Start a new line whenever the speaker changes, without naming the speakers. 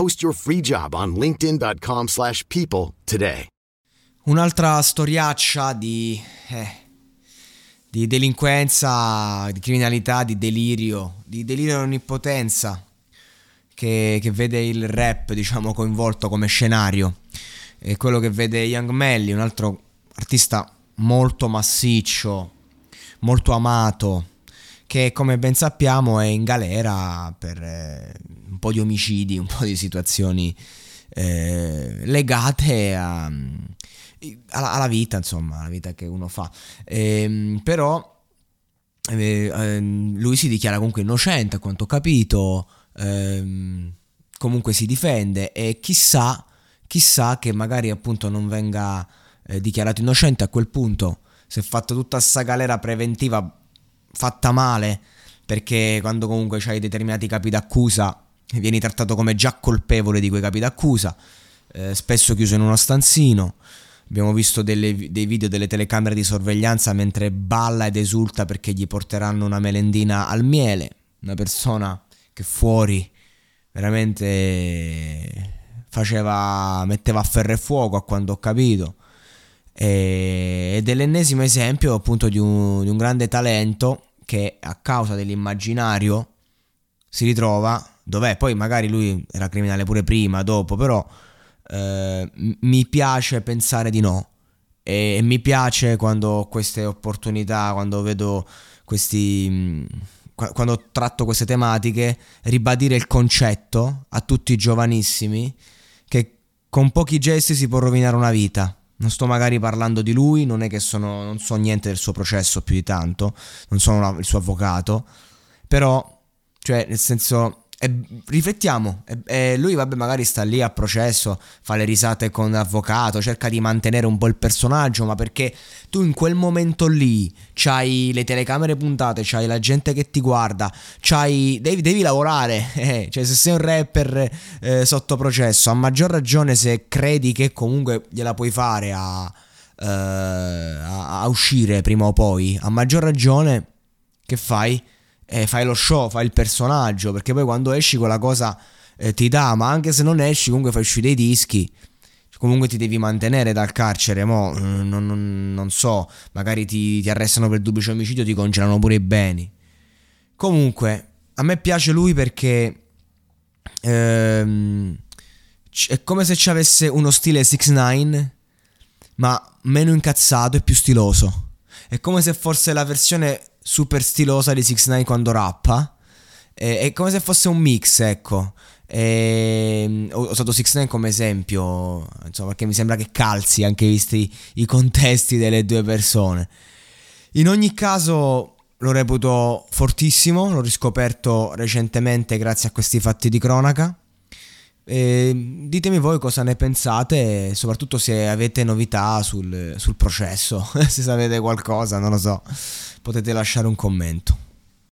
Post your free job on linkedin.com/people slash people today.
Un'altra storiaccia di, eh, di delinquenza, di criminalità, di delirio, di delirio e onnipotenza che, che vede il rap, diciamo, coinvolto come scenario. È quello che vede Young Melly, un altro artista molto massiccio, molto amato, che come ben sappiamo è in galera per eh, un po' di omicidi, un po' di situazioni eh, legate a, alla, alla, vita, insomma, alla vita che uno fa. Eh, però lui si dichiara comunque innocente, a quanto ho capito, ehm, comunque si difende e chissà, chissà che magari appunto non venga eh, dichiarato innocente a quel punto. Si è fatta tutta questa galera preventiva fatta male, perché quando comunque hai determinati capi d'accusa vieni trattato come già colpevole di quei capi d'accusa, eh, spesso chiuso in uno stanzino. Abbiamo visto delle, dei video delle telecamere di sorveglianza mentre balla ed esulta perché gli porteranno una melendina al miele. Una persona che fuori veramente faceva, metteva a ferro e fuoco a quanto ho capito. Ed è l'ennesimo esempio appunto di un, di un grande talento che a causa dell'immaginario si ritrova dov'è. Poi magari lui era criminale pure prima, dopo, però eh, mi piace pensare di no. E, e, mi piace quando ho queste opportunità, quando vedo questi... Mm, quando tratto queste tematiche, ribadire il concetto a tutti i giovanissimi che con pochi gesti si può rovinare una vita. Non sto magari parlando di lui, non è che sono, non so niente del suo processo più di tanto, non sono una, il suo avvocato, però, cioè, nel senso, e riflettiamo, e, e lui vabbè magari sta lì a processo, fa le risate con l'avvocato, cerca di mantenere un po' il personaggio, ma perché tu in quel momento lì c'hai le telecamere puntate, c'hai la gente che ti guarda, c'hai, devi, devi lavorare, eh, cioè se sei un rapper eh, sotto processo, a maggior ragione se credi che comunque gliela puoi fare a, uh, a, a uscire prima o poi, a maggior ragione che fai? Eh, fai lo show, fai il personaggio, perché poi quando esci quella cosa eh, ti dà, ma anche se non esci comunque fai uscire dei dischi, comunque ti devi mantenere dal carcere, mo non, non, non so, magari ti, ti, arrestano per duplice omicidio, ti congelano pure i beni. Comunque, a me piace lui perché ehm, è come se ci avesse uno stile 6 9 ma meno incazzato e più stiloso. È come se fosse la versione super stilosa di 6 9 quando rappa. Eh, è come se fosse un mix, ecco. E, ho usato 6 9 come esempio, insomma, perché mi sembra che calzi anche visti i contesti delle due persone. In ogni caso lo reputo fortissimo, l'ho riscoperto recentemente grazie a questi fatti di cronaca. E ditemi voi cosa ne pensate, soprattutto se avete novità sul, sul processo, se sapete qualcosa, non lo so, potete lasciare un commento.